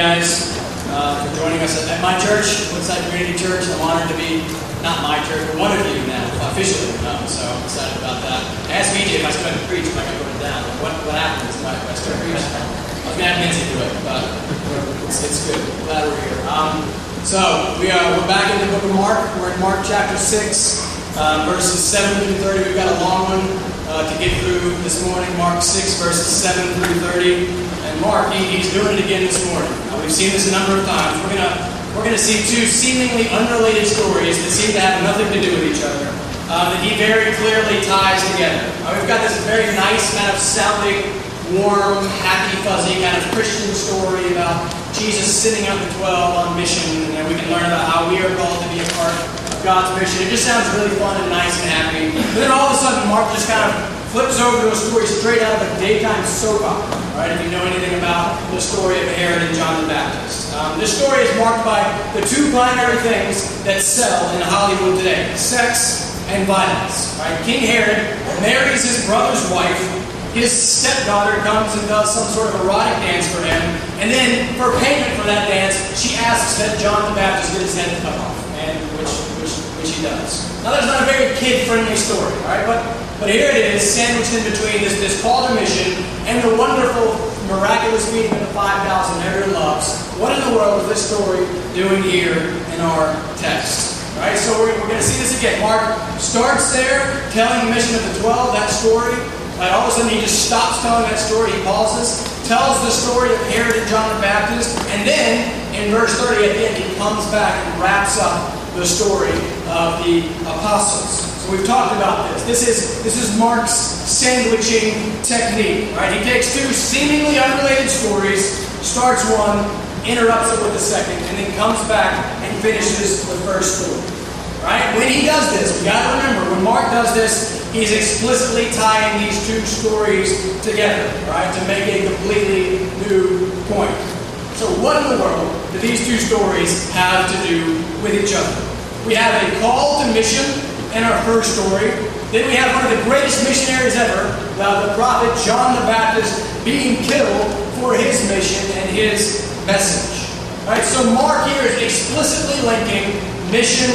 guys uh, for joining us at my church, Woodside Community Church. I'm honored to be not my church, but one of you now, officially. Um, so I'm excited about that. I asked BJ if I started to preach, if I could put it down. What, what happens if I, if I start preaching? I was going to have Nancy do it, but it's, it's good. Glad we're here. Um, so we are, we're back in the book of Mark. We're in Mark chapter 6, uh, verses 7 through 30. We've got a long one uh, to get through this morning. Mark 6, verses 7 through 30. Mark, he, he's doing it again this morning. Uh, we've seen this a number of times. We're going to we're to see two seemingly unrelated stories that seem to have nothing to do with each other uh, that he very clearly ties together. Uh, we've got this very nice, kind of sounding, warm, happy, fuzzy kind of Christian story about Jesus sending out the 12 on mission, and we can learn about how we are called to be a part of God's mission. It just sounds really fun and nice and happy. But then all of a sudden, Mark just kind of flips over to a story straight out of a daytime soap opera, right? If you know anything about the story of Herod and John the Baptist. Um, this story is marked by the two primary things that sell in Hollywood today sex and violence. Right? King Herod marries his brother's wife. His stepdaughter comes and does some sort of erotic dance for him. And then, for payment for that dance, she asks that John the Baptist get his head cut off, and which, which, he does. Now, that's not a very kid friendly story, right? But but here it is, sandwiched in between this, this call to mission and the wonderful, miraculous feeding of the 5,000 everyone loves. What in the world is this story doing here in our text? Right, so we're, we're going to see this again. Mark starts there, telling the mission of the 12, that story. Right, all of a sudden, he just stops telling that story. He pauses, tells the story of Herod and John the Baptist, and then in verse 30 at the end, he comes back and wraps up the story of the apostles. So we've talked about this. This is this is Mark's sandwiching technique. Right? He takes two seemingly unrelated stories, starts one, interrupts it with the second, and then comes back and finishes the first story. Right? When he does this, we got to remember when Mark does this, he's explicitly tying these two stories together, right, to make a completely new point. So, what in the world do these two stories have to do with each other? We have a call to mission in our first story. Then we have one of the greatest missionaries ever, the prophet John the Baptist, being killed for his mission and his message. Right? So Mark here is explicitly linking mission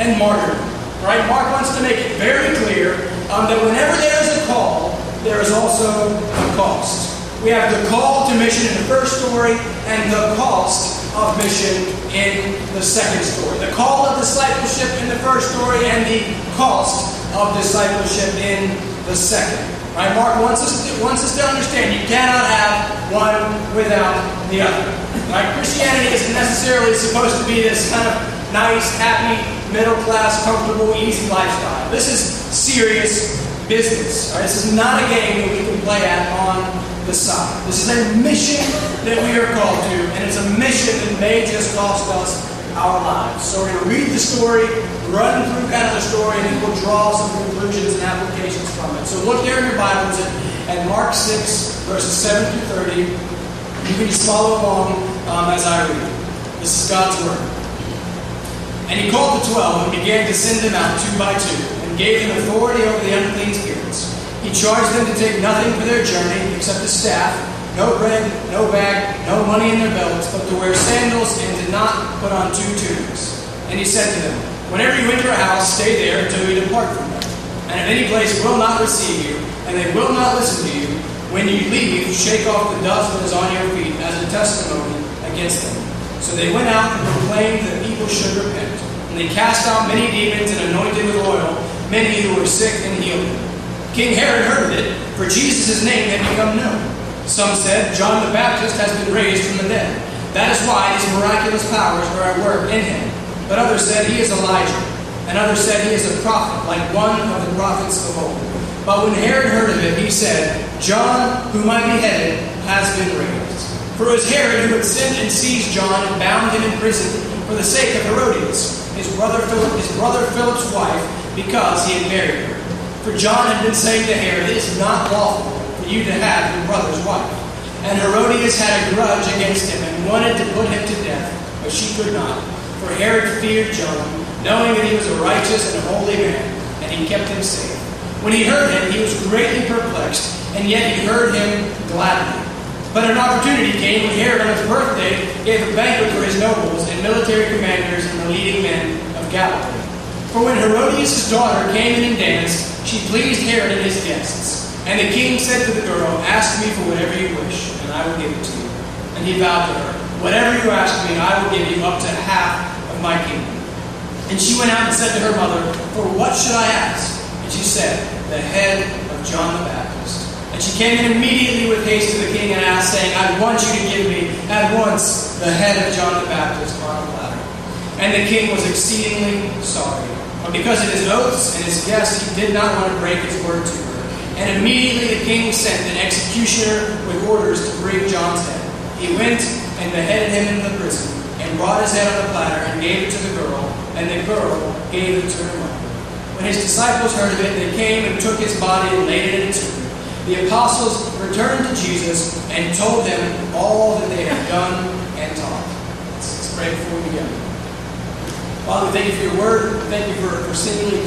and martyrdom. Right? Mark wants to make it very clear um, that whenever there is a call, there is also a cost. We have the call to mission in the first story and the cost of mission in the second story. The call of discipleship in the first story and the cost of discipleship in the second. Right? Mark wants us, to, wants us to understand you cannot have one without the other. Right? Christianity isn't necessarily supposed to be this kind of nice, happy, middle class, comfortable, easy lifestyle. This is serious business. Right? This is not a game that we can play at on the side. This is a mission that we are called to, and it's a mission that may just cost us our lives. So we're going to read the story, run through kind of the story, and then we'll draw some conclusions and applications from it. So look there in your Bibles at, at Mark 6, verses 7 through 30. You can just follow along um, as I read. This is God's Word. And he called the twelve and began to send them out two by two, and gave them authority over the unclean spirits. He charged them to take nothing for their journey except a staff, no bread, no bag, no money in their belts, but to wear sandals and to not put on two tunics. And he said to them, Whenever you enter a house, stay there until you depart from there. And if any place will not receive you, and they will not listen to you, when you leave, shake off the dust that is on your feet as a testimony against them. So they went out and proclaimed that people should repent. And they cast out many demons and anointed with oil many who were sick and healed them. King Herod heard of it, for Jesus' name had become known. Some said, John the Baptist has been raised from the dead. That is why these miraculous powers are at work in him. But others said he is Elijah. And others said he is a prophet, like one of the prophets of old. But when Herod heard of it, he said, John, whom I beheaded, has been raised. For it was Herod who had sent and seized John and bound him in prison for the sake of Herodias, his brother, Philip, his brother Philip's wife, because he had married her. For John had been saying to Herod, It is not lawful for you to have your brother's wife. And Herodias had a grudge against him and wanted to put him to death, but she could not. For Herod feared John, knowing that he was a righteous and a holy man, and he kept him safe. When he heard him, he was greatly perplexed, and yet he heard him gladly. But an opportunity came when Herod, on his birthday, gave a banquet for his nobles and military commanders and the leading men of Galilee. For when Herodias' daughter came in and danced, she pleased Herod and his guests. And the king said to the girl, Ask me for whatever you wish, and I will give it to you. And he vowed to her, Whatever you ask me, I will give you up to half of my kingdom. And she went out and said to her mother, For what should I ask? And she said, The head of John the Baptist. And she came in immediately with haste to the king and asked, saying, I want you to give me at once the head of John the Baptist on a platter. And the king was exceedingly sorry. But because of his oaths and his guests, he did not want to break his word to her. And immediately the king sent an executioner with orders to bring John's head. He went and beheaded him in the prison, and brought his head on a platter, and gave it to the girl, and the girl gave it to her mother. When his disciples heard of it, they came and took his body and laid it in a tomb. The apostles returned to Jesus and told him all that they had done and taught. Let's, pray before we begin. Father, thank you for your word. Thank you for, for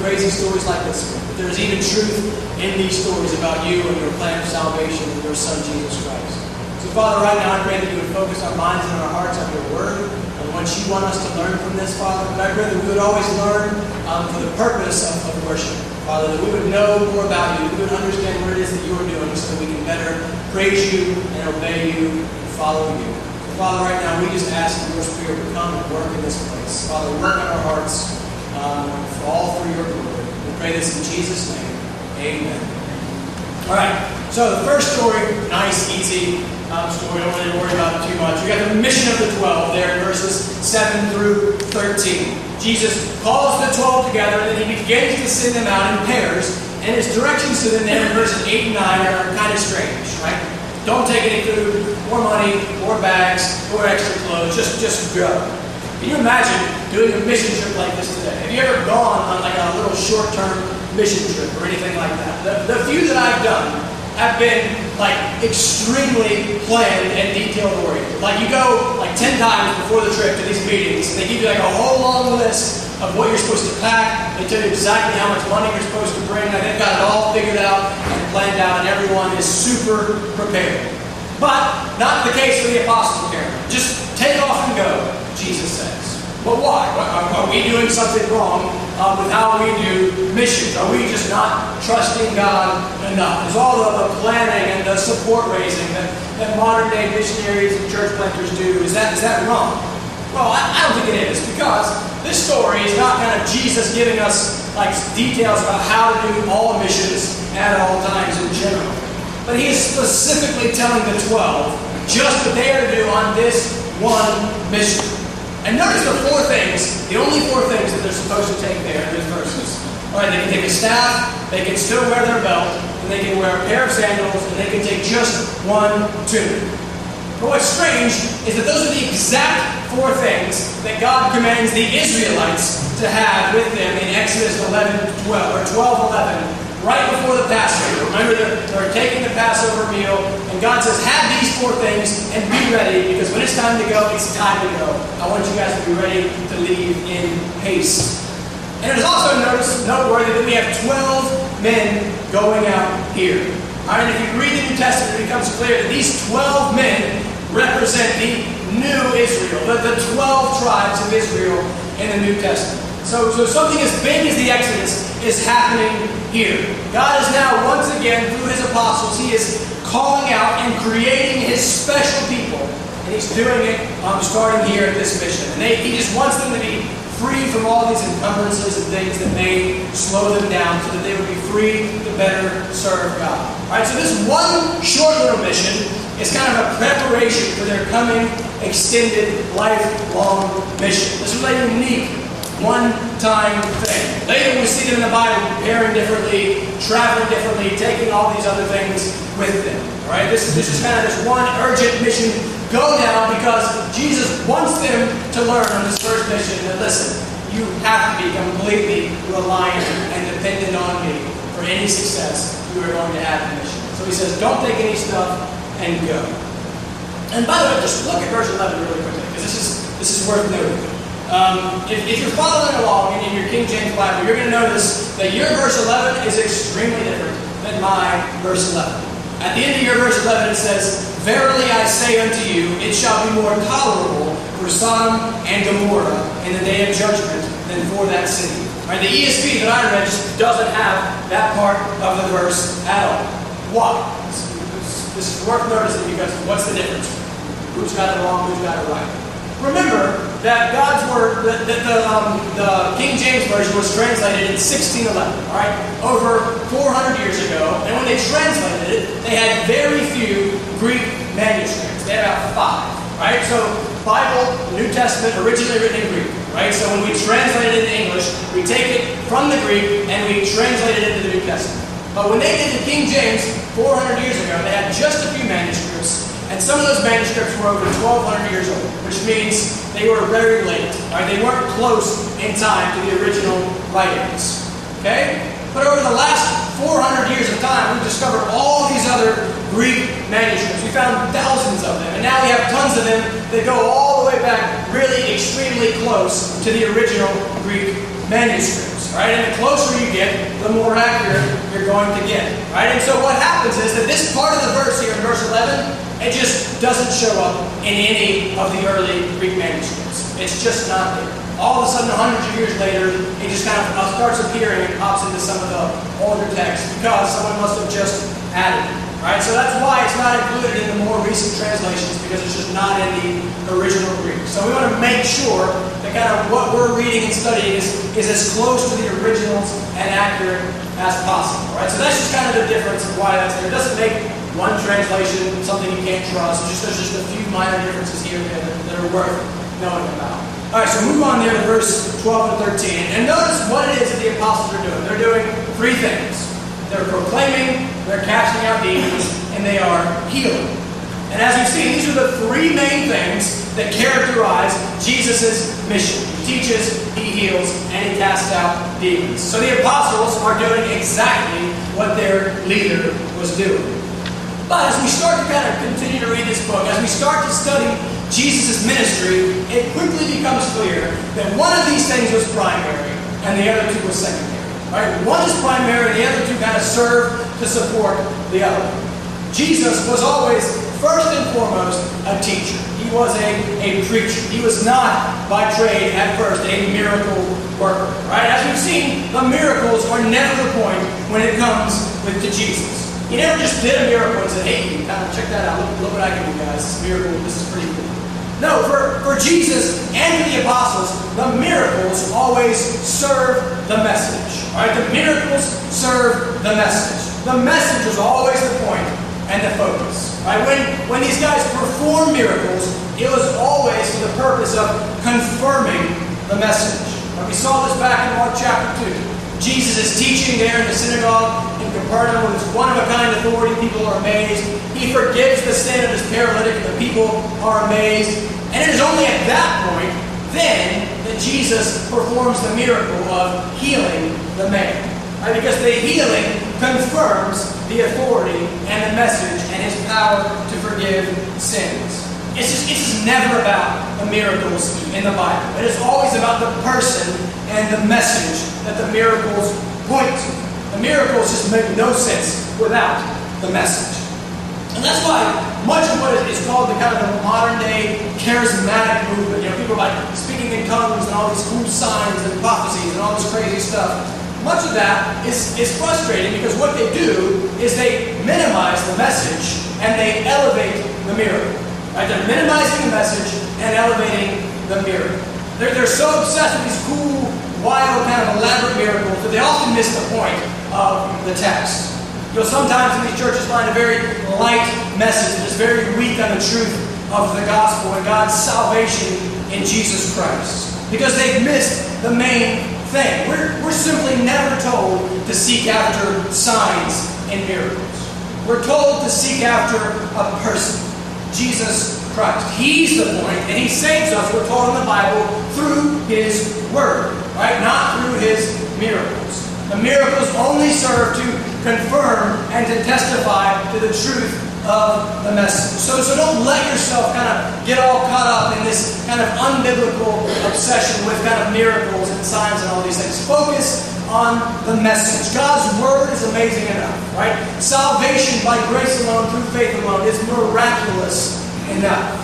crazy stories like this. But there's even truth in these stories about you and your plan of salvation and your Son, Jesus Christ. So, Father, right now I pray that you would focus our minds and our hearts on your word and what you want us to learn from this, Father. But I pray that we would always learn um, for the purpose of, of worship. Father, that we would know more about you, we would understand what it is that you are doing so that we can better praise you and obey you and follow you. Father, right now we just ask that your Spirit to come and work in this place. Father, work in our hearts um, for all for your glory. We pray this in Jesus' name. Amen. All right. So the first story, nice, easy um, story. Don't really worry about it too much. You got the mission of the twelve there in verses seven through thirteen. Jesus calls the twelve together, and then he begins to send them out in pairs. And his directions to them there in verses eight and nine are kind of strange, right? Don't take any food, more money, more bags, more extra clothes. Just, just go. Can you imagine doing a mission trip like this today? Have you ever gone on like a little short-term mission trip or anything like that? The, the few that I've done have been like extremely planned and detailed oriented. Like you go like 10 times before the trip to these meetings, and they give you like a whole long list of what you're supposed to pack. They tell you exactly how much money you're supposed to bring. Like they've got it all figured out and planned out, and everyone is super prepared. But not the case for the apostle apparently. Just take off and go, Jesus says. But why? Are we doing something wrong uh, with how we do missions? Are we just not trusting God enough? Is all of the planning and the support raising that, that modern day missionaries and church planters do, is that, is that wrong? Well, I, I don't think it is because this story is not kind of Jesus giving us like details about how to do all missions at all times in general. But he is specifically telling the 12 just what they are to do on this one mission. And notice the four things, the only four things that they're supposed to take there in these verses. All right, they can take a staff, they can still wear their belt, and they can wear a pair of sandals, and they can take just one tunic. But what's strange is that those are the exact four things that God commands the Israelites to have with them in Exodus 11, 12, or 12, 11, right before the Passover. Remember, they're, they're taking the Passover meal, and God says, have these four things and be ready, because when it's time to go, it's time to go. I want you guys to be ready to leave in haste. And it is also notice, noteworthy that we have 12 men going out here. All right, if you read the New Testament, it becomes clear that these 12 men represent the new Israel, the, the 12 tribes of Israel in the New Testament. So, so something as big as the Exodus is happening here. God is now, once again, through his apostles, he is calling out and creating his special people. And he's doing it um, starting here at this mission. And they, he just wants them to be free from all these encumbrances and things that may slow them down so that they would be free to better serve God. All right, so this one short little mission is kind of a preparation for their coming extended lifelong mission. This is a unique one-time thing. Later we see them in the Bible preparing differently, traveling differently, taking all these other things with them. All right, this is this is kind of this one urgent mission go now because Jesus wants them to learn on this first mission that listen, you have to be completely reliant and dependent on me for any success you are going to have in the mission. So he says, don't take any stuff and go. And by the way, just look at verse 11 really quickly because this is this is worth noting. Um, if, if, you're following along in, your King James Bible, you're going to notice that your verse 11 is extremely different than my verse 11. At the end of your verse 11, it says, Verily I say unto you, it shall be more tolerable for Sodom and Gomorrah in the day of judgment than for that city. Right, the ESV that I read just doesn't have that part of the verse at all. Why? This is worth noticing because what's the difference? Who's got it wrong, who's got it right? Remember that God's word, that the, the, um, the, King James Version was translated in 1611, all right, over 400 years ago. And when they translated it, they had very few Greek manuscripts. They had about five, right? So Bible, New Testament, originally written in Greek, right? So when we translate it into English, we take it from the Greek and we translate it into the New Testament. But when they did the King James 400 years ago, they had just a few manuscripts and some of those manuscripts were over 1,200 years old, which means they were very late. Right? They weren't close in time to the original writings. Okay? But over the last 400 years of time, we've discovered all these other Greek manuscripts. We found thousands of them, and now we have tons of them that go all the way back, really extremely close to the original Greek manuscripts. Right? And the closer you get, the more accurate you're going to get. Right? And so what happens is that this part of the verse here in verse 11 it just doesn't show up in any of the early Greek manuscripts. It's just not there. All of a sudden, hundreds of years later, it just kind of uh, starts appearing and pops into some of the older texts because someone must have just added it. Right? So that's why it's not included in the more recent translations because it's just not in the original Greek. So we want to make sure that kind of what we're reading and studying is, is as close to the originals and accurate as possible. Right? So that's just kind of the difference of why that's there. It doesn't make one translation, something you can't trust. Just there's just a few minor differences here there that are worth knowing about. All right, so move on there to verse 12 and 13. And notice what it is that the apostles are doing. They're doing three things. They're proclaiming, they're casting out demons, and they are healing. And as you see, these are the three main things that characterize Jesus' mission. He teaches, he heals, and he casts out demons. So the apostles are doing exactly what their leader was doing. But as we start to kind of continue to read this book, as we start to study Jesus' ministry, it quickly becomes clear that one of these things was primary and the other two was secondary. Right? One is primary the other two kind of serve to support the other. Jesus was always, first and foremost, a teacher. He was a, a preacher. He was not, by trade, at first, a miracle worker. Right? As we've seen, the miracles are never the point when it comes with to Jesus. He never just did a miracle and said, hey, kind of check that out. Look, look what I can do, guys. This miracle, this is pretty cool. No, for, for Jesus and the apostles, the miracles always serve the message. Right? The miracles serve the message. The message was always the point and the focus. Right? When, when these guys performed miracles, it was always for the purpose of confirming the message. Right? We saw this back in Mark chapter 2. Jesus is teaching there in the synagogue Capernaum his one of a kind authority. People are amazed. He forgives the sin of his paralytic, and the people are amazed. And it is only at that point then that Jesus performs the miracle of healing the man. Right? Because the healing confirms the authority and the message and his power to forgive sins. It's just, it's just never about the miracles in the Bible. It is always about the person and the message that the miracles point to. The miracles just make no sense without the message. And that's why much of what is called the kind of the modern day charismatic movement, you know, people like speaking in tongues and all these cool signs and prophecies and all this crazy stuff. Much of that is, is frustrating because what they do is they minimize the message and they elevate the miracle. Right? They're minimizing the message and elevating the miracle. They're, they're so obsessed with these cool, wild, kind of elaborate miracles that they often miss the point of the text. You'll sometimes in these churches find a very light message that is very weak on the truth of the gospel and God's salvation in Jesus Christ. Because they've missed the main thing. We're, we're simply never told to seek after signs and miracles. We're told to seek after a person. Jesus Christ. He's the point, and He saves us, we're told in the Bible, through His Word, right? Not through His miracles. The miracles only serve to confirm and to testify to the truth of the message. So, so don't let yourself kind of get all caught up in this kind of unbiblical obsession with kind of miracles and signs and all these things. Focus on the message. God's word is amazing enough, right? Salvation by grace alone, through faith alone, is miraculous enough.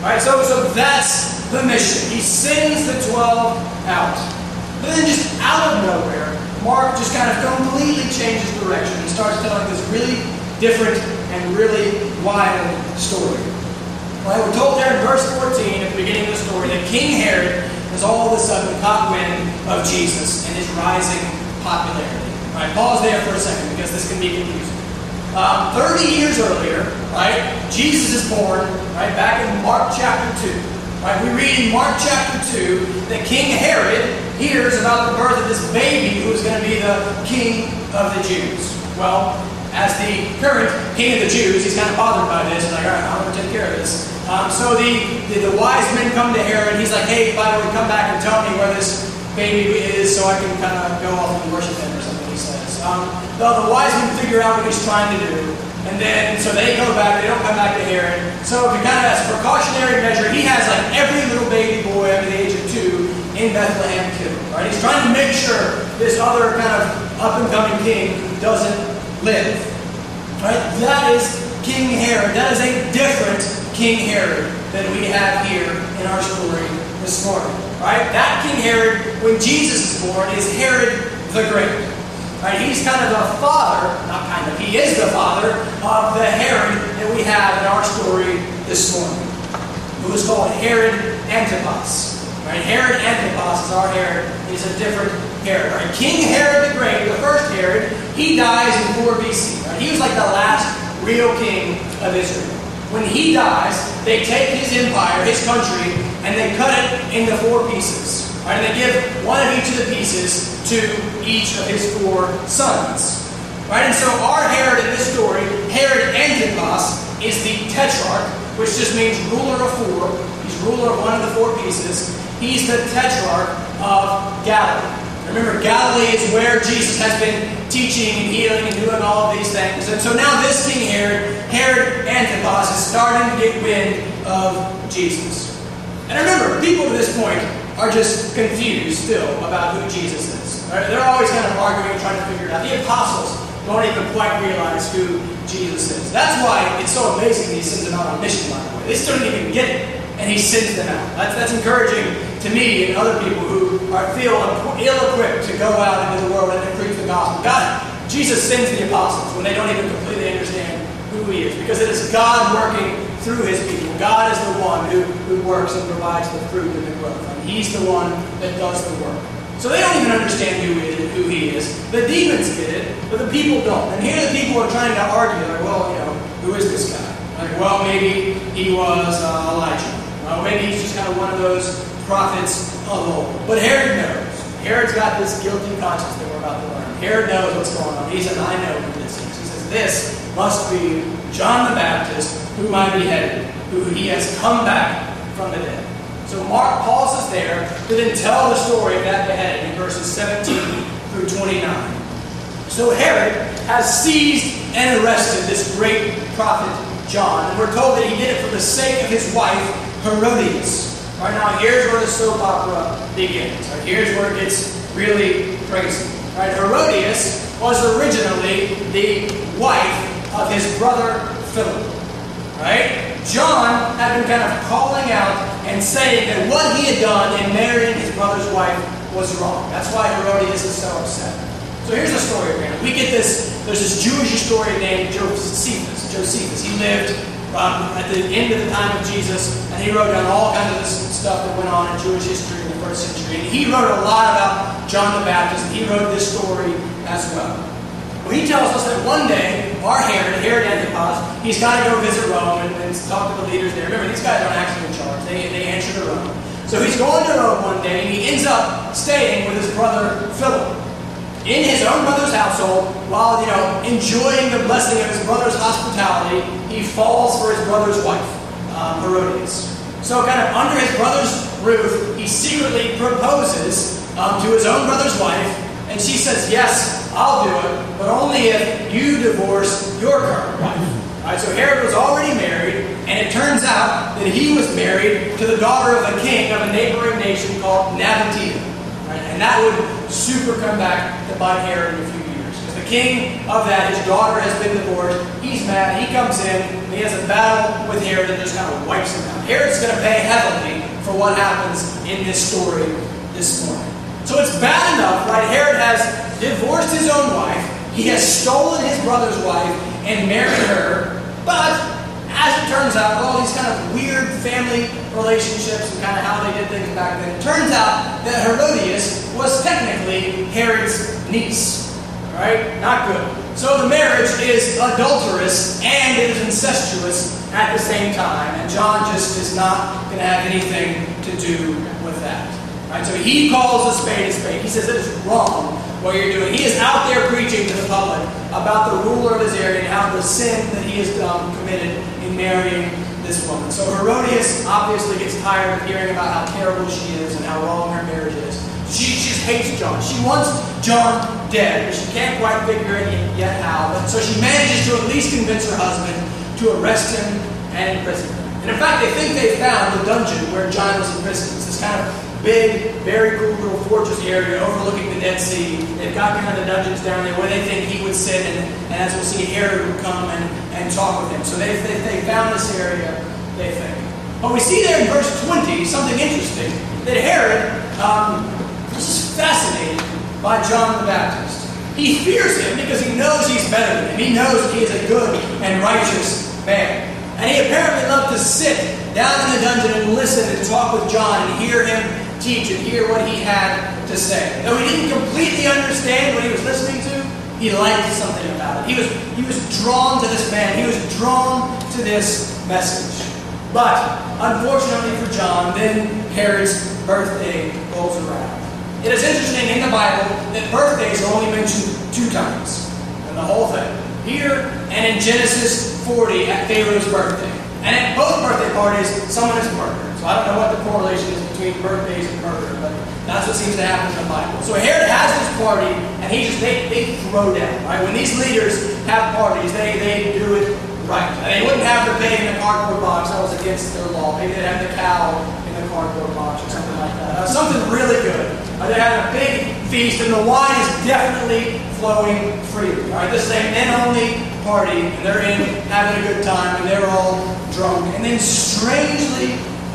Right? So, so that's the mission. He sends the 12 out. But then just out of nowhere, Mark just kind of completely changes direction and starts telling this really different and really wild story. Right? We're told there in verse 14 at the beginning of the story that King Herod has all of a sudden caught wind of Jesus and his rising popularity. Right? Pause there for a second because this can be confusing. Um, 30 years earlier, right, Jesus is born, right, back in Mark chapter 2. Right, we read in Mark chapter 2 that King Herod hears about the birth of this baby who is going to be the king of the Jews. Well, as the current king of the Jews, he's kind of bothered by this. He's like, all right, I'm going to take care of this. Um, so the, the, the, wise men come to Herod. He's like, hey, by the way, come back and tell me where this baby is so I can kind of go off and worship him or something, he says. Um, the, the wise men figure out what he's trying to do. And then, so they go back, they don't come back to Herod. So, kind of as a precautionary measure, he has like every little baby boy under the age of two in Bethlehem too. Right? He's trying to make sure this other kind of up and coming king doesn't live. Right? That is King Herod. That is a different King Herod than we have here in our story this morning. Right? That King Herod, when Jesus is born, is Herod the Great. Right? He's kind of the father, not kind of, he is the father of the Herod that we have in our story this morning, who is called Herod Antipas. Right? Herod Antipas is our Herod. He's a different Herod. Right? King Herod the Great, the first Herod, he dies in 4 BC. Right? He was like the last real king of Israel. When he dies, they take his empire, his country, and they cut it into four pieces. Right? And they give one of each of the pieces to each of his four sons. Right? And so our Herod in this story, Herod Antipas, is the tetrarch, which just means ruler of four. He's ruler of one of the four pieces. He's the tetrarch of Galilee. Remember, Galilee is where Jesus has been teaching and healing and doing all of these things. And so now this King Herod, Herod Antipas, is starting to get wind of Jesus. And remember, people to this point are just confused still about who Jesus is. Right? They're always kind of arguing, trying to figure it out. The apostles don't even quite realize who Jesus is. That's why it's so amazing he sends them out on mission, by the way. They still don't even get it and he sends them out. That's, that's encouraging to me and other people who are, feel ill-equipped to go out into the world and to preach the gospel. God, Jesus sends the apostles when they don't even completely understand who he is, because it is God working through his people. God is the one who, who works and provides the fruit and the growth. And he's the one that does the work. So they don't even understand who he, is, who he is. The demons get it, but the people don't. And here the people are trying to argue, like, well, you know, who is this guy? Like, well, maybe he was uh, Elijah. Uh, maybe he's just kind of one of those prophets of old. But Herod knows. Herod's got this guilty conscience that we're about to learn. Herod knows what's going on. He says, I know who this is. He says, This must be John the Baptist, whom I beheaded, who he has come back from the dead. So Mark pauses there to then tell the story of that beheading in verses 17 through 29. So Herod has seized and arrested this great prophet John, and we're told that he did it for the sake of his wife Herodias. Right now, here's where the soap opera begins. Right, here's where it gets really crazy. Right, Herodias was originally the wife of his brother Philip. Right? John had been kind of calling out and saying that what he had done in marrying his brother's wife was wrong. That's why Herodias is so upset. So here's the story, man. We get this, there's this Jewish historian named Josephus. Josephus. He lived um, at the end of the time of Jesus, and he wrote down all kinds of this stuff that went on in Jewish history in the first century. And he wrote a lot about John the Baptist, and he wrote this story as well. Well, he tells us that one day, our Herod, Herod Antipas, he's got to go visit Rome and, and, talk to the leaders there. Remember, these guys aren't actually in charge. They, they answer to Rome. So he's going to Rome one day, and he ends up staying with his brother Philip in his own brother's household, while you know enjoying the blessing of his brother's hospitality, he falls for his brother's wife, um, Herodias. So, kind of under his brother's roof, he secretly proposes um, to his own brother's wife, and she says, "Yes, I'll do it, but only if you divorce your current wife." All right, so Herod was already married, and it turns out that he was married to the daughter of a king of a neighboring nation called Nabatea. Right, and that would super come back to bite Herod in a few years. Because the king of that, his daughter has been divorced. He's mad. He comes in. He has a battle with Herod and just kind of wipes him out. Herod's going to pay heavily for what happens in this story this morning. So it's bad enough, right? Herod has divorced his own wife. He has stolen his brother's wife and married her. But as it turns out, with all these kind of weird family relationships and kind of how they did things back then, it turns out that Herodias was technically Herod's niece. Right? Not good. So the marriage is adulterous and it is incestuous at the same time. And John just is not going to have anything to do with that. Right? So he calls a spade a spade. He says it is wrong what you're doing. He is out there preaching to the public about the ruler of his area and how the sin that he has done committed in marrying this woman. So Herodias obviously gets tired of hearing about how terrible she is and how wrong her marriage is. She, she just hates John. She wants John dead, but she can't quite figure it yet how. But so she manages to at least convince her husband to arrest him and imprison him. And in fact, they think they found the dungeon where John was imprisoned. It's this kind of big, very cool little fortress area overlooking the Dead Sea. They've got kind of the dungeons down there where they think he would sit, and, and as we'll see, Herod would come and, and talk with him. So they, they, they found this area, they think. But we see there in verse 20 something interesting that Herod um, is fascinated by John the Baptist. He fears him because he knows he's better than him. He knows he is a good and righteous man. And he apparently loved to sit down in the dungeon and listen and talk with John and hear him teach and hear what he had to say. Though he didn't completely understand what he was listening to, he liked something about it. He was, he was drawn to this man. He was drawn to this message. But, unfortunately for John, then Herod's birthday rolls around. It is interesting in the Bible that birthdays are only mentioned two times in the whole thing. Here and in Genesis 40 at Pharaoh's birthday. And at both birthday parties, someone is murdered. So I don't know what the correlation is between birthdays and murder, but that's what seems to happen in the Bible. So Herod has this party, and he just they, they throw down. Right? When these leaders have parties, they, they do it right. They wouldn't have the pig in the cardboard box. That was against their law. Maybe they'd have the cow in the cardboard box or something like that. Uh, something really good. Uh, they're having a big feast, and the wine is definitely flowing freely. All right, this is a men-only party, and they're in having a good time, and they're all drunk. And then, strangely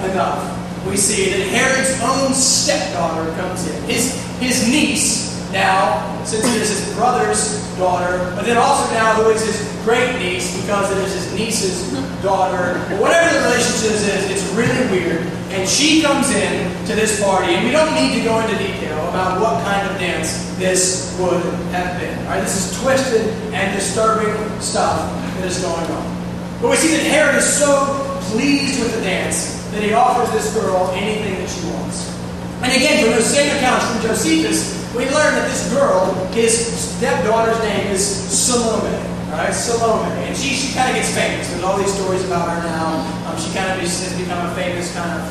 enough, we see that Herod's own stepdaughter comes in. His, his niece, now, since it is his brother's daughter, but then also now who is his great niece because it is his niece's daughter. Whatever the relationship is, it's really weird. And she comes in to this party, and we don't need to go into detail about what kind of dance this would have been. All right, this is twisted and disturbing stuff that is going on. But we see that Herod is so pleased with the dance that he offers this girl anything that she wants. And again, from those same accounts from Josephus, we learn that this girl, his stepdaughter's name is Salome. Right, Salome, and she, she kind of gets famous. There's all these stories about her now. Um, she kind of has become a famous kind of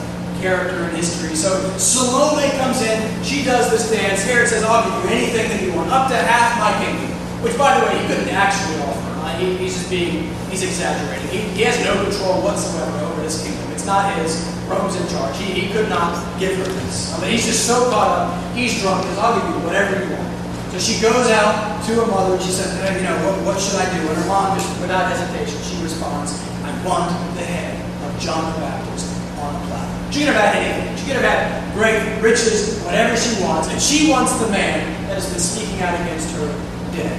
character in history. So Salome comes in, she does this dance. Herod says, "I'll give you anything that you want, up to half my kingdom." Which, by the way, he couldn't actually offer. Uh, he, he's just being, he's exaggerating. He, he has no control whatsoever over this kingdom. It's not his. Rome's in charge. He, he could not give her this. I mean, he's just so caught up. He's drunk. Says, I'll give you whatever you want. So she goes out to her mother and she says, you know, what, what should I do? And her mom, just without hesitation, she responds, I want the head of John the Baptist on a platter. She can have had anything. She can have had great riches, whatever she wants. And she wants the man that has been speaking out against her dead.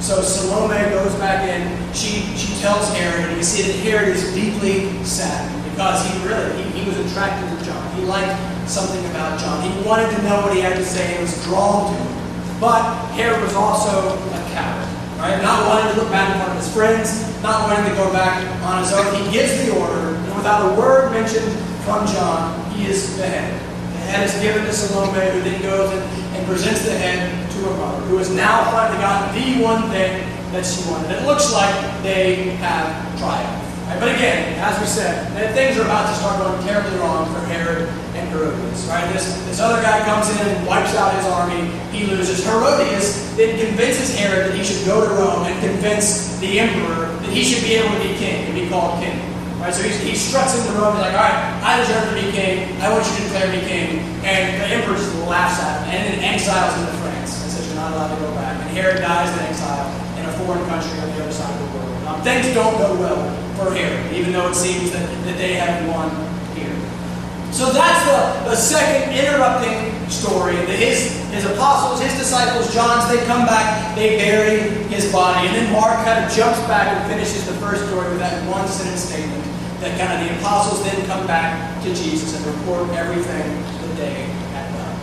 So Salome goes back in. She, she tells Herod, and we see that Herod is deeply sad because he really he, he was attracted to John. He liked something about John. He wanted to know what he had to say and was drawn to him. But Herod was also a coward. Right? Not wanting to look back in front of his friends, not wanting to go back on his own. He gives the order, and without a word mentioned from John, he is beheaded. The head is given to Salome, who then goes and, and presents the head to her mother, who has now finally gotten the one thing that she wanted. It looks like they have triumphed. But again, as we said, things are about to start going terribly wrong for Herod and Herodias. Right? This, this other guy comes in and wipes out his army. He loses. Herodias then convinces Herod that he should go to Rome and convince the emperor that he should be able to be king and be called king. Right, so he, struts into Rome. He's like, all right, I deserve to be king. I want you to declare me king. And the emperor just laughs at him and then exiles him to France and says, you're not allowed to go back. And Herod dies in exile in a foreign country on the other side of the world. Um, things don't go well for Herod, even though it seems that, that they have won here. So that's the, the second interrupting story. The, his, his apostles, his disciples, John's, they come back, they bury his body. And then Mark kind of jumps back and finishes the first story with that one sentence statement that kind of the apostles then come back to Jesus and report everything that they had done.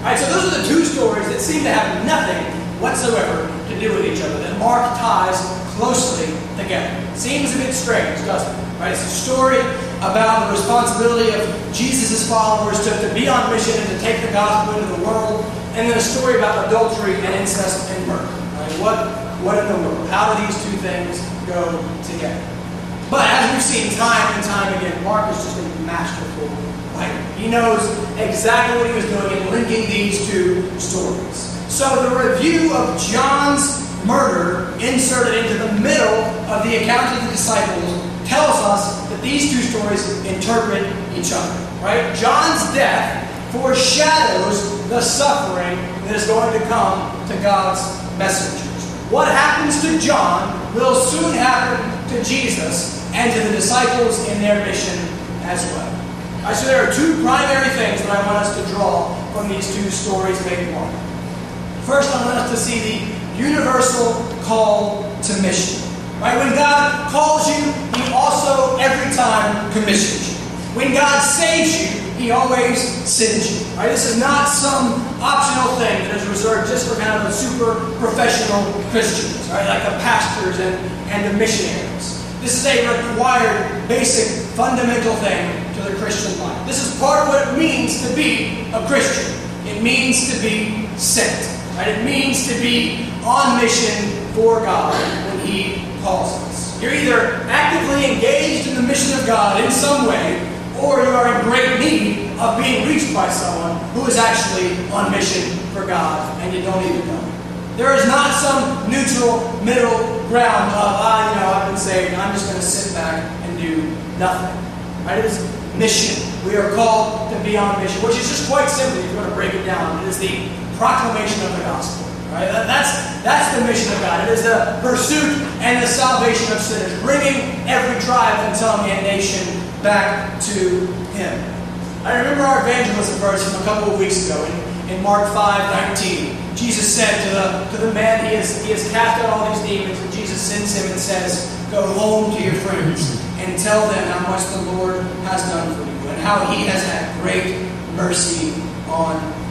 All right, so those are the two stories that seem to have nothing whatsoever to do with each other, that Mark ties closely together. Seems a bit strange, doesn't it? Right? It's a story about the responsibility of Jesus' followers to, to be on mission and to take the gospel into the world, and then a story about adultery and incest and murder. Right? What, what in the world? How do these two things go together? But as we've seen time and time again, Mark is just a masterful writer. He knows exactly what he was doing in linking these two stories. So the review of John's murder inserted into the middle of the account of the disciples tells us that these two stories interpret each other. Right? John's death foreshadows the suffering that is going to come to God's messengers. What happens to John will soon happen to Jesus and to the disciples in their mission as well. Right, so there are two primary things that I want us to draw from these two stories, maybe one. First, I want us to see the universal call to mission. Right? When God calls you, He also every time commissions you. When God saves you, He always sends you. Right? This is not some optional thing that is reserved just for kind of the super professional Christians, right? Like the pastors and, and the missionaries. This is a required, basic, fundamental thing to the Christian life. This is part of what it means to be a Christian. It means to be sent. Right? It means to be on mission for God when He calls us. You're either actively engaged in the mission of God in some way, or you are in great need of being reached by someone who is actually on mission for God and you don't even know. There is not some neutral middle ground of, ah, you know, I've been saved, I'm just going to sit back and do nothing. Right? It is mission. We are called to be on mission, which is just quite simply, if you want to break it down, it is the proclamation of the gospel. Right? That's, that's the mission of God. It is the pursuit and the salvation of sinners, bringing every tribe and tongue and nation back to Him. I remember our evangelism verse from a couple of weeks ago in, in Mark 5 19. Jesus said to the, to the man, he has, he has cast out all these demons, and Jesus sends him and says, Go home to your friends and tell them how much the Lord has done for you and how he has had great mercy on you.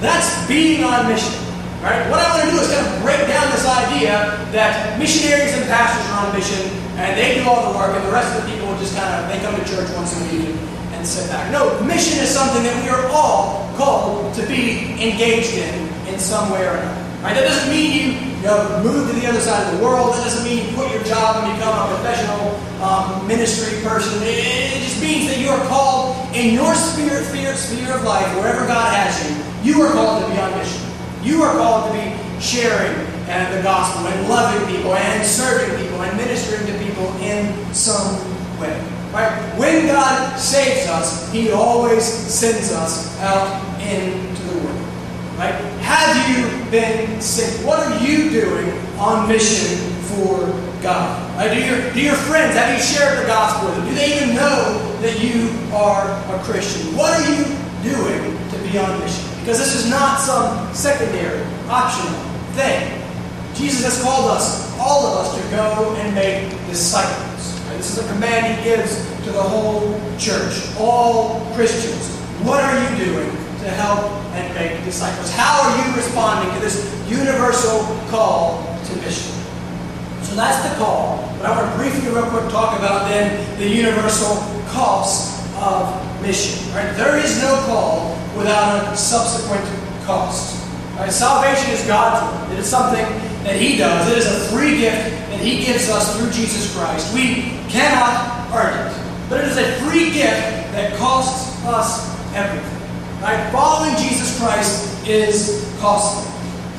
That's being on mission. Right? What I want to do is kind of break down this idea that missionaries and pastors are on mission and they do all the work and the rest of the people just kind of they come to church once a week and, sit back. No, mission is something that we are all called to be engaged in in some way or another. Right? That doesn't mean you, you know, move to the other side of the world. That doesn't mean you quit your job and become a professional um, ministry person. It, it, just means that you are called in your spirit, sphere, sphere of life, wherever God has you, you are called to be on mission. You are called to be sharing uh, the gospel and loving people and serving people and ministering to people in some way. Right? When God saves us, He always sends us out into the world. Right? Have you been sent? What are you doing on mission for God? Right? Do, your, do your friends, have you shared the gospel with them? Do they even know that you are a Christian? What are you doing to be on mission? Because this is not some secondary, optional thing. Jesus has called us, all of us, to go and make disciples. Right? This is a command he gives to the whole church, all Christians. What are you doing to help and make disciples? How are you responding to this universal call to mission? So that's the call. But I want to briefly, real quick, talk about then the universal cost of mission. Right? There is no call without a subsequent cost. Right? Salvation is God's work. It is something that He does. It is a free gift that He gives us through Jesus Christ. We cannot earn it. But it is a free gift that costs us everything. Right? Following Jesus Christ is costly.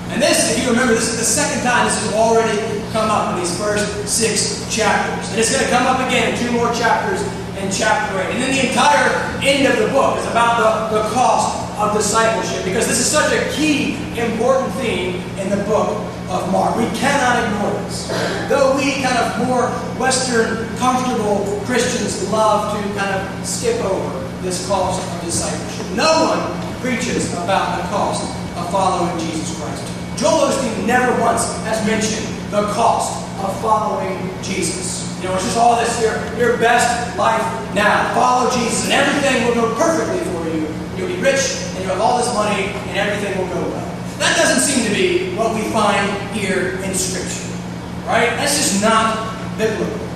And this, if you remember, this is the second time this has already come up in these first six chapters. And it's going to come up again in two more chapters in chapter 8. And then the entire end of the book is about the, the cost of discipleship because this is such a key, important theme in the book of Mark. We cannot ignore this. Though we kind of more Western, comfortable Christians love to kind of skip over this cost of discipleship. No one preaches about the cost of following Jesus Christ. Joel Osteen never once has mentioned the cost of following Jesus. You know, it's just all this your, your best life now. Follow Jesus and everything will go perfectly for you. You'll be rich and you'll have all this money and everything will go well. That doesn't seem to be what we find here in Scripture. Right? That's just not biblical.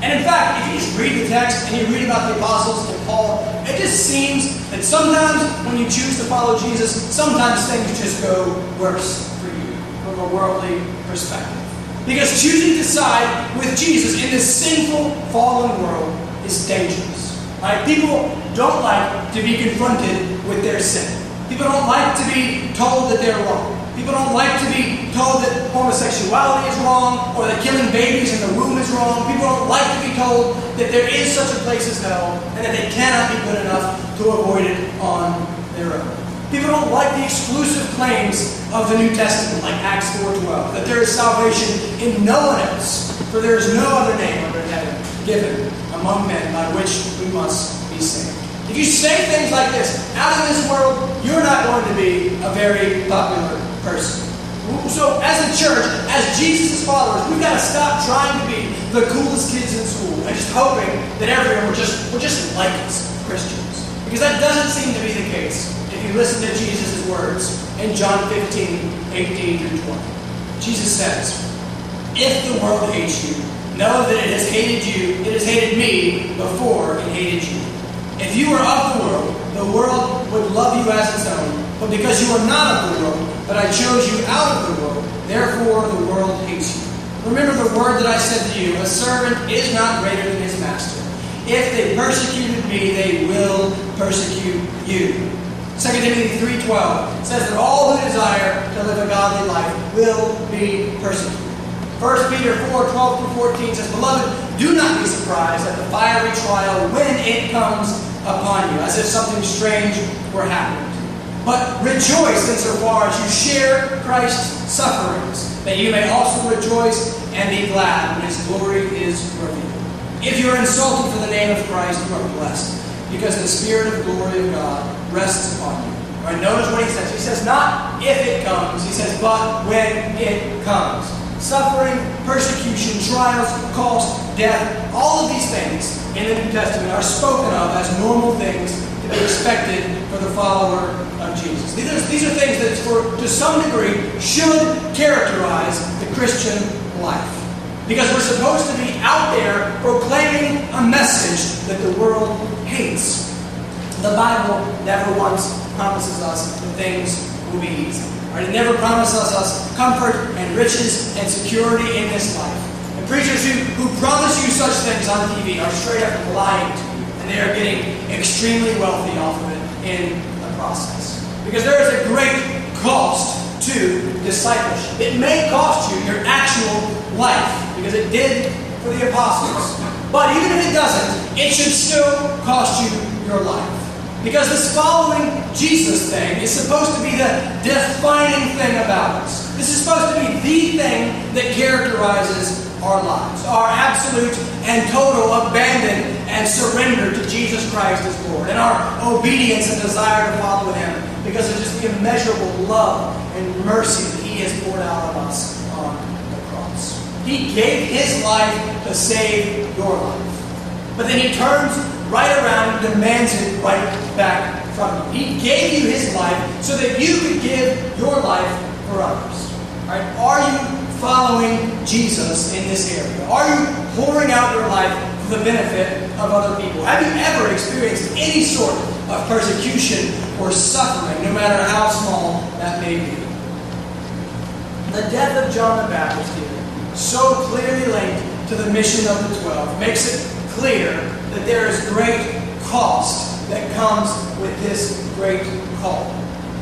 And in fact, if you just read the text and you read about the apostles and Paul, it just seems that sometimes when you choose to follow Jesus, sometimes things just go worse for you from a worldly perspective. Because choosing to side with Jesus in this sinful, fallen world is dangerous. Right? People don't like to be confronted with their sin. People don't like to be told that they're wrong. People don't like to be told that homosexuality is wrong or that killing babies in the womb is wrong. People don't like to be told that there is such a place as hell and that they cannot be good enough to avoid it on their own. People don't like the exclusive claims of the New Testament, like Acts 4.12, that there is salvation in no one else, for there is no other name under heaven given among men by which we must be saved. If you say things like this out of this world, you're not going to be a very popular person. So, as a church, as Jesus' followers, we've got to stop trying to be the coolest kids in school and just hoping that everyone will just, will just like us, Christians. Because that doesn't seem to be the case you listen to Jesus' words in John 15, 18 through 20. Jesus says, If the world hates you, know that it has hated you, it has hated me before it hated you. If you were of the world, the world would love you as its own. But because you are not of the world, but I chose you out of the world, therefore the world hates you. Remember the word that I said to you, a servant is not greater than his master. If they persecuted me, they will persecute you. 2 Timothy 3.12 says that all who desire to live a godly life will be persecuted. 1 Peter 4, 12 through 14 says, Beloved, do not be surprised at the fiery trial when it comes upon you, as if something strange were happening but rejoice insofar as you share Christ's sufferings, that you may also rejoice and be glad when his glory is revealed. If you are insulted for the name of Christ, you are blessed, because the Spirit of glory of God rests upon you. All right, notice what he says. He says not if it comes, he says but when it comes. Suffering, persecution, trials, cost, death, all of these things in the New Testament are spoken of as normal things to be expected for the follower of Jesus. These are, these are things that, for, to some degree, should characterize the Christian life. Because we're supposed to be out there proclaiming a message that the world hates. The Bible never once promises us that things will be easy. Right? It never promises us comfort and riches and security in this life. And preachers who, who promise you such things on TV are straight up lying to you. And they are getting extremely wealthy off of it in the process. Because there is a great cost to discipleship. It may cost you your actual life, because it did for the apostles. But even if it doesn't, it should still cost you your life. Because this following Jesus thing is supposed to be the defining thing about us. This is supposed to be the thing that characterizes our lives. Our absolute and total abandon and surrender to Jesus Christ as Lord. And our obedience and desire to follow Him because of just the immeasurable love and mercy that He has poured out on us. He gave His life to save your life. But then He turns right around and demands it right back from you. He gave you His life so that you could give your life for others. Right? Are you following Jesus in this area? Are you pouring out your life for the benefit of other people? Have you ever experienced any sort of persecution or suffering, no matter how small that may be? The death of John the Baptist so clearly linked to the mission of the twelve, makes it clear that there is great cost that comes with this great call.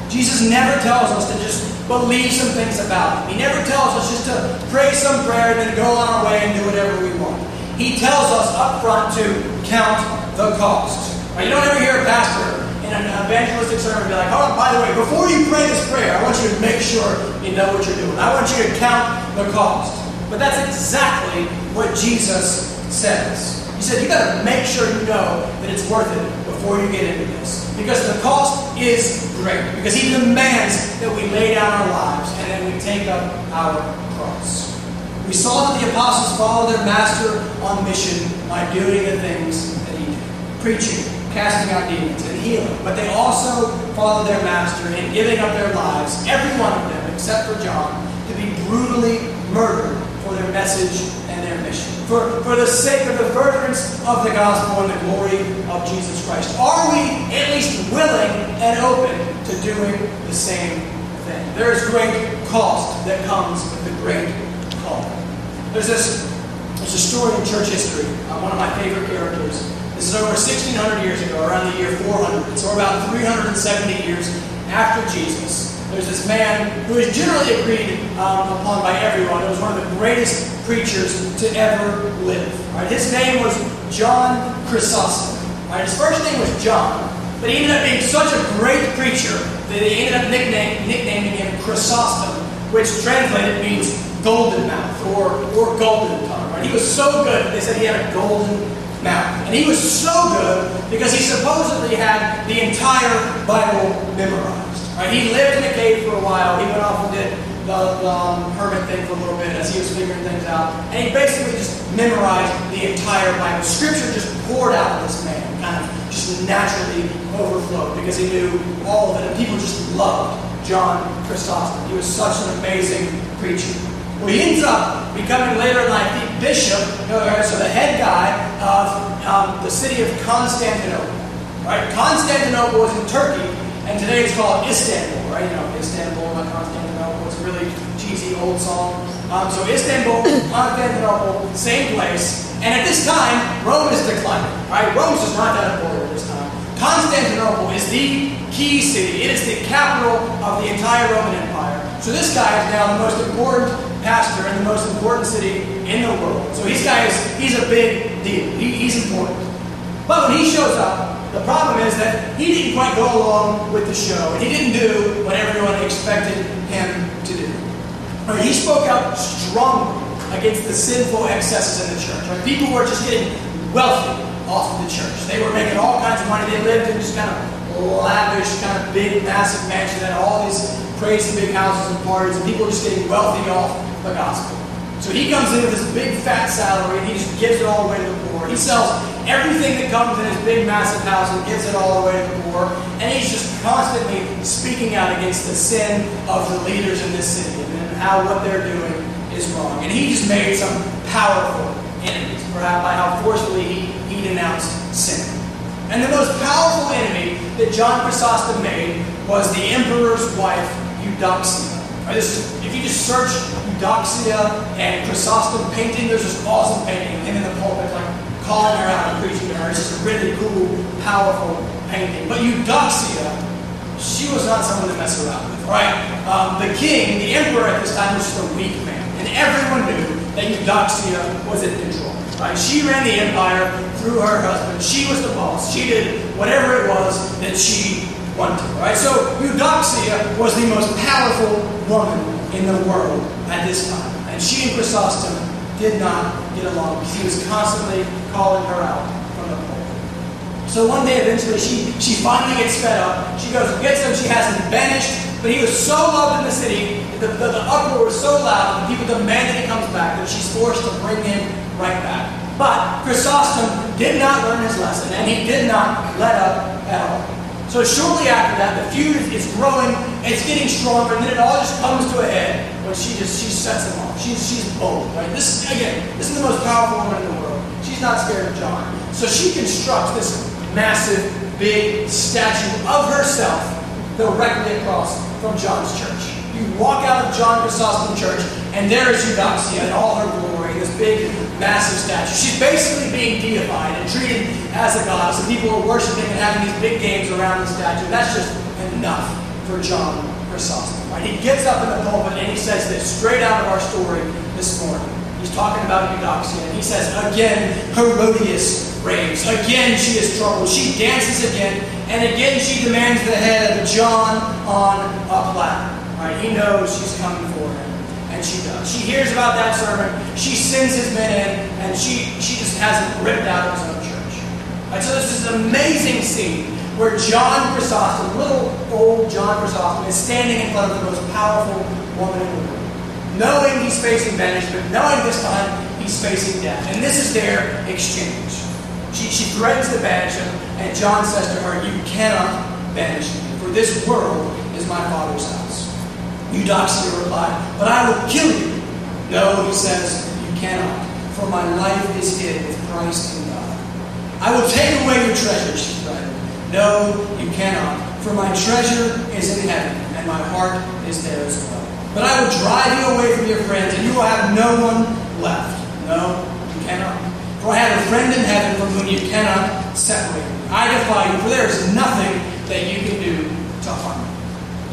Jesus never tells us to just believe some things about Him. He never tells us just to pray some prayer and then go on our way and do whatever we want. He tells us up front to count the cost. Now, you don't ever hear a pastor in an evangelistic sermon be like, oh, by the way, before you pray this prayer, I want you to make sure you know what you're doing. I want you to count the cost. But that's exactly what Jesus says. He said, you got to make sure you know that it's worth it before you get into this. Because the cost is great. Because he demands that we lay down our lives and then we take up our cross. We saw that the apostles followed their master on mission by doing the things that he did. Preaching, casting out demons, and healing. But they also followed their master in giving up their lives, every one of them, except for John, to be brutally murdered for their message and their mission. For, for the sake of the furtherance of the gospel and the glory of Jesus Christ. Are we at least willing and open to doing the same thing? There is great cost that comes with the great call. There's this there's a story in church history, uh, one of my favorite characters. This is over 1600 years ago, around the year 400. So about 370 years after Jesus. There's this man who is generally agreed um, upon by everyone. He was one of the greatest preachers to ever live. Right? His name was John Chrysostom. Right? His first name was John, but he ended up being such a great preacher that they ended up nickname, nicknaming him Chrysostom, which translated means golden mouth or, or golden tongue. Right? He was so good, they said he had a golden mouth. And he was so good because he supposedly had the entire Bible memorized. Right? He lived in a cave for a while. He went off and did the, the um, hermit thing for a little bit as he was figuring things out. And he basically just memorized the entire Bible. Scripture just poured out of this man, kind of just naturally overflowed because he knew all of it. And people just loved John Chrysostom. He was such an amazing preacher. Well, he ends up becoming later in life the bishop, so the head guy of um, the city of Constantinople. Right? Constantinople was in Turkey, and today it's called Istanbul. Right? You know, Istanbul by Constantinople. It's a really cheesy old song. Um, so Istanbul, Constantinople, same place. And at this time, Rome is declining. Right? Rome's just not that important at this time. Constantinople is the key city. It is the capital of the entire Roman Empire. So this guy is now the most important pastor in the most important city in the world. So this guy is he's a big deal. He, he's important. But when he shows up, the problem is that he didn't quite go along with the show. And he didn't do what everyone expected him to do. Right, he spoke out strongly against the sinful excesses in the church. Right? People were just getting wealthy off of the church. They were making all kinds of money. They lived in just kind of lavish, kind of big, massive mansion, had all these crazy big houses and parties, and people were just getting wealthy off the gospel. So he comes in with this big fat salary and he just gives it all away to the poor. He sells everything that comes in his big massive house and gives it all away to the poor. And he's just constantly speaking out against the sin of the leaders in this city and how what they're doing is wrong. And he just made some powerful enemies perhaps by how forcefully he, he denounced sin. And the most powerful enemy that John Chrysostom made was the emperor's wife, Eudoxia. This, if you just search Eudoxia and Chrysostom painting, there's this awesome painting of him in the pulpit, like calling her out and preaching to her. It's just a really cool, powerful painting. But Eudoxia, she was not someone to mess around with, right? Um, the king, the emperor at this time, was just a weak man. And everyone knew that Eudoxia was in control. Right? She ran the empire through her husband. She was the boss. She did whatever it was that she Right? So Eudoxia was the most powerful woman in the world at this time. And she and Chrysostom did not get along because he was constantly calling her out from the pulpit. So one day, eventually, she, she finally gets fed up. She goes and gets him. She has him banished. But he was so loved in the city, the, the, the uproar was so loud, and people demand that he comes back, that she's forced to bring him right back. But Chrysostom did not learn his lesson, and he did not let up at all. So shortly after that, the feud is growing, it's getting stronger, and then it all just comes to a head when she just she sets him off. She's she's bold, right? This is again, this is the most powerful woman in the world. She's not scared of John. So she constructs this massive, big statue of herself directly across from John's church. You walk out of John Chrysostom Church, and there is Eudoxia in all her glory, this big, massive statue. She's basically being deified and treated as a goddess, and people are worshiping and having these big games around the statue. That's just enough for John Chrysostom. Right? He gets up in the pulpit and he says this straight out of our story this morning. He's talking about Eudoxia, and he says, Again, Herodias raves. Again, she is troubled. She dances again And again, she demands the head of John on a platter. He knows she's coming for him. And she does. She hears about that sermon. She sends his men in, and she, she just has him ripped out of his own church. Right? So this is an amazing scene where John Chrysostom, little old John Chrysostom, is standing in front of the most powerful woman in the world. Knowing he's facing banishment, knowing this time he's facing death. And this is their exchange. She, she threatens to banish him, and John says to her, You cannot banish me, for this world is my Father's house. Eudoxia replied, But I will kill you. No, he says, You cannot, for my life is hid with Christ in God. I will take away your treasure, she threatened. No, you cannot, for my treasure is in heaven, and my heart is there as well. But I will drive you away from your friends, and you will have no one left. No, you cannot. For I have a friend in heaven from whom you cannot separate. I defy you, for there is nothing that you can do to harm me.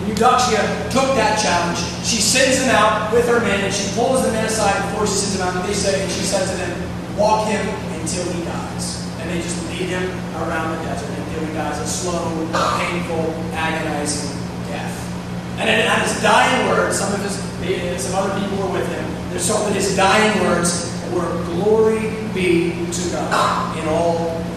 And Eudoxia took that challenge. She sends them out with her men, and she pulls the men aside she sends them out. And they say, and she says to them, Walk him until he dies. And they just lead him around the desert until he dies a slow, painful, agonizing death. And then at his dying words, some of his, some other people were with him. There's so that his dying words were, "Glory be to God in all things."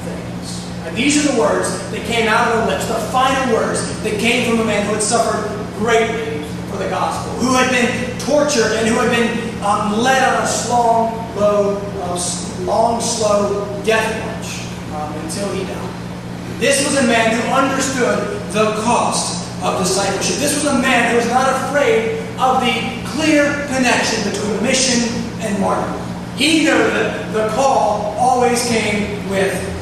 And these are the words that came out of the lips, the final words that came from a man who had suffered greatly for the gospel, who had been tortured and who had been um, led on a slow, low, uh, long, slow death march um, until he died. This was a man who understood the cost of discipleship. This was a man who was not afraid of the clear connection between mission and martyrdom. He knew that the call always came with.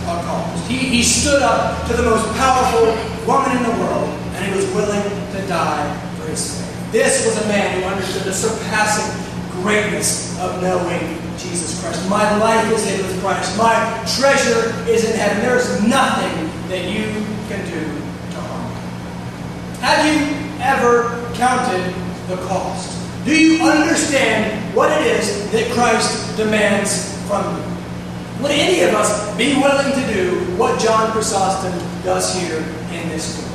He, he stood up to the most powerful woman in the world, and he was willing to die for his faith. This was a man who understood the surpassing greatness of knowing Jesus Christ. My life is hid with Christ. My treasure is in heaven. There is nothing that you can do to harm me. Have you ever counted the cost? Do you understand what it is that Christ demands from you? Would any of us be willing to do what John Chrysostom does here in this story?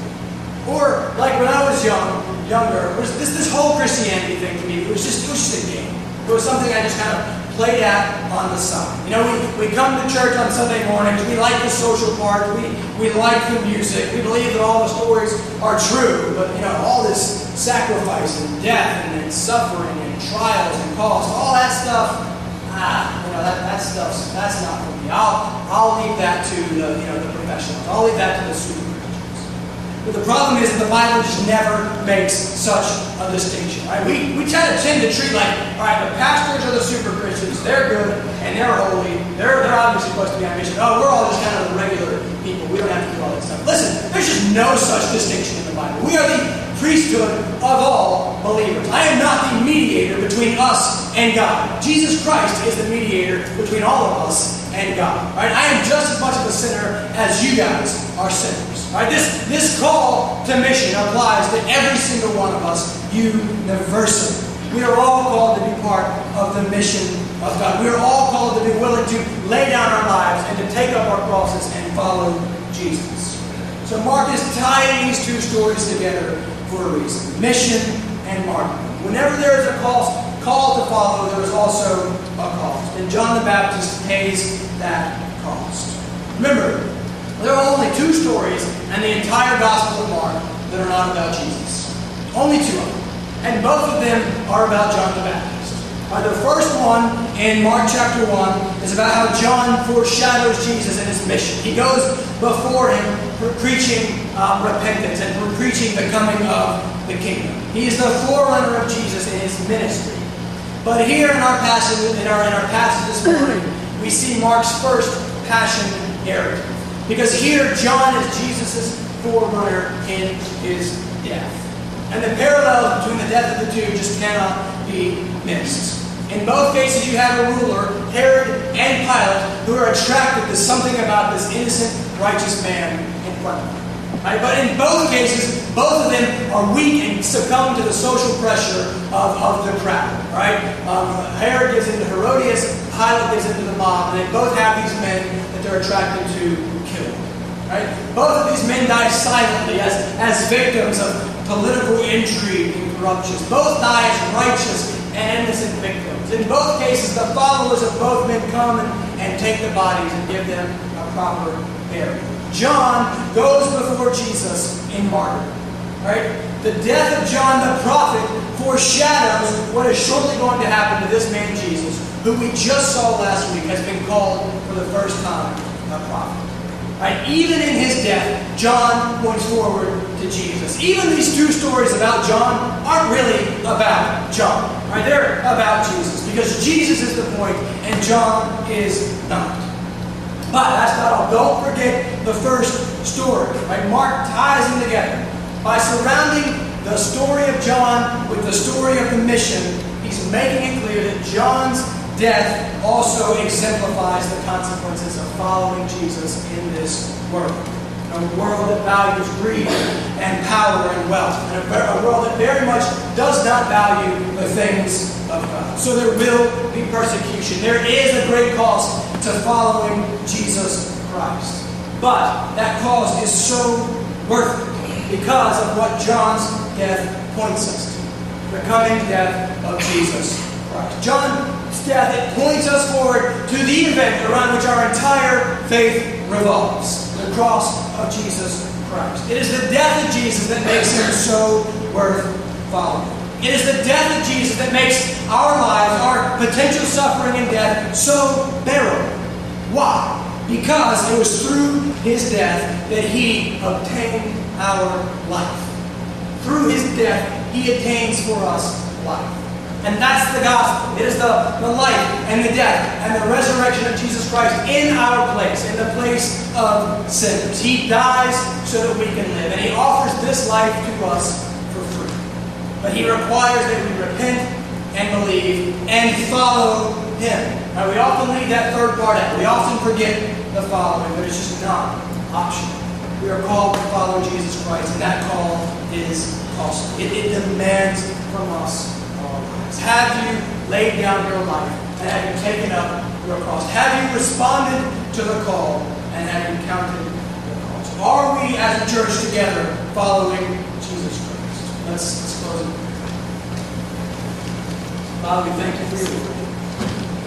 Or, like when I was young, younger, was this, this whole Christianity thing to me, it was just, it was just a game. It was something I just kind of played at on the side. You know, we, we come to church on Sunday mornings, we like the social part, we, we like the music, we believe that all the stories are true, but, you know, all this sacrifice and death and, and suffering and trials and cost, all that stuff, ah, know, that, that stuff's, that's not for me. I'll, I'll leave that to the, you know, the professionals. I'll leave that to the super Christians. but the problem is that the Bible just never makes such a distinction. Right? We, we tend to tend to treat like, all right, the pastors are the super Christians, they're good and they're holy, they're, they're obviously supposed to be on mission. Oh, we're all just kind of the regular people. We don't have to do all that stuff. Listen, there's just no such distinction in the Bible. We are the priesthood of all believers. I am not the mediator between us and God. Jesus Christ is the mediator between all of us and God. Right? I am just as much of a sinner as you guys are sinners. Right? This, this call to mission applies to every single one of us universally. We are all called to be part of the mission of God. We are all called to be willing to lay down our lives and to take up our crosses and follow Jesus. So Mark is tying these two stories together Mission and martyrdom. Whenever there is a call, call to follow, there is also a cost. And John the Baptist pays that cost. Remember, there are only two stories in the entire Gospel of Mark that are not about Jesus. Only two of them. And both of them are about John the Baptist. Uh, the first one in Mark chapter 1 is about how John foreshadows Jesus and his mission. He goes before him preaching uh, repentance and preaching the coming of the kingdom. He is the forerunner of Jesus in his ministry. But here in our passage, in our, in our passage this morning, we see Mark's first passion narrative. Because here, John is Jesus' forerunner in his death. And the parallels between the death of the two just cannot be missed. In both cases, you have a ruler, Herod and Pilate, who are attracted to something about this innocent, righteous man in front of them. Right? But in both cases, both of them are weak and succumb to the social pressure of, of the crowd. Right? Um, Herod gives into Herodias, Pilate gives into the mob, and they both have these men that they're attracted to kill. Right? Both of these men die silently as, as victims of political intrigue and corruption. Both die as righteous and innocent victims. In both cases, the followers of both men come and, and take the bodies and give them a proper burial. John goes before Jesus in martyrdom. Right? The death of John the prophet foreshadows what is shortly going to happen to this man Jesus, who we just saw last week has been called for the first time a prophet. Right? Even in his death, John points forward to Jesus. Even these two stories about John aren't really about John. Right? They're about Jesus because Jesus is the point and John is not. But that's not all. Don't forget the first story. Right? Mark ties them together by surrounding the story of John with the story of the mission. He's making it clear that John's death also exemplifies the consequences of following Jesus in this world. A world that values greed and power and wealth, and a world that very much does not value the things of God. So there will be persecution. There is a great cost to following Jesus Christ. But that cost is so worth it because of what John's death points us to the coming death of Jesus Christ. John's death it points us forward to the event around which our entire faith revolves the cross of Jesus Christ. It is the death of Jesus that makes him so worth following. It is the death of Jesus that makes our lives, our potential suffering and death, so bearable. Why? Because it was through his death that he obtained our life. Through his death, he attains for us life. And that's the gospel. It is the, the life and the death and the resurrection of Jesus Christ in our place, in the place of sinners. He dies so that we can live. And he offers this life to us for free. But he requires that we repent and believe and follow him. Now, we often leave that third part out. We often forget the following, but it's just not optional. We are called to follow Jesus Christ, and that call is costly. It, it demands from us have you laid down your life? And have you taken up your cross? Have you responded to the call? And have you counted the cost? Are we as a church together following Jesus Christ? Let's, let's close it. Father, we thank you for your word.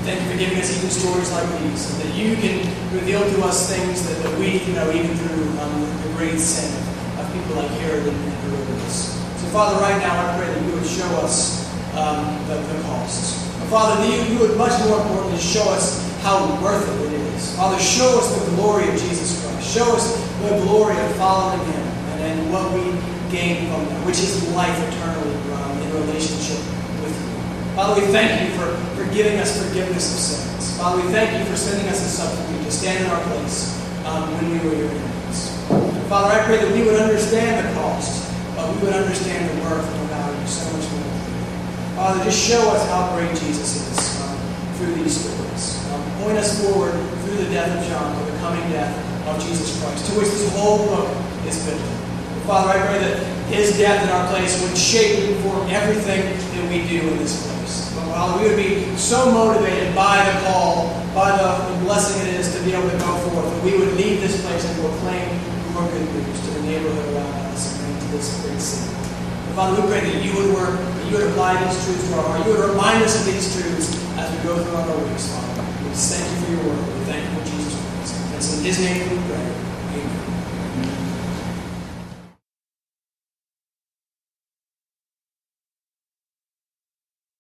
Thank you for giving us even stories like these, so that you can reveal to us things that, that we know even through um, the great sin of people like Herod and Herodias. So, Father, right now I pray that you would show us um, the, the costs. Father, you, you would much more importantly show us how worth it it is. Father, show us the glory of Jesus Christ. Show us the glory of following Him and, and what we gain from that, which is life eternally um, in relationship with you. Father, we thank you for, for giving us forgiveness of sins. Father, we thank you for sending us a substitute to stand in our place um, when we were your enemies. Father, I pray that we would understand the cost, but we would understand the worth and the value so much more. Father, just show us how great Jesus is um, through these stories. Um, point us forward through the death of John to the coming death of Jesus Christ, to which this whole book is built. Father, I pray that his death in our place would shape and inform everything that we do in this place. But Father, we would be so motivated by the call, by the, the blessing it is to be able to go forth, that we would leave this place and proclaim your good news to the neighborhood around us and to this great city. Pray that you would work, that you would apply these truths to our heart. You would remind us of these truths as we go through our weeks, Father. We thank you for your word. We thank you for Jesus Christ. It's in his name we pray.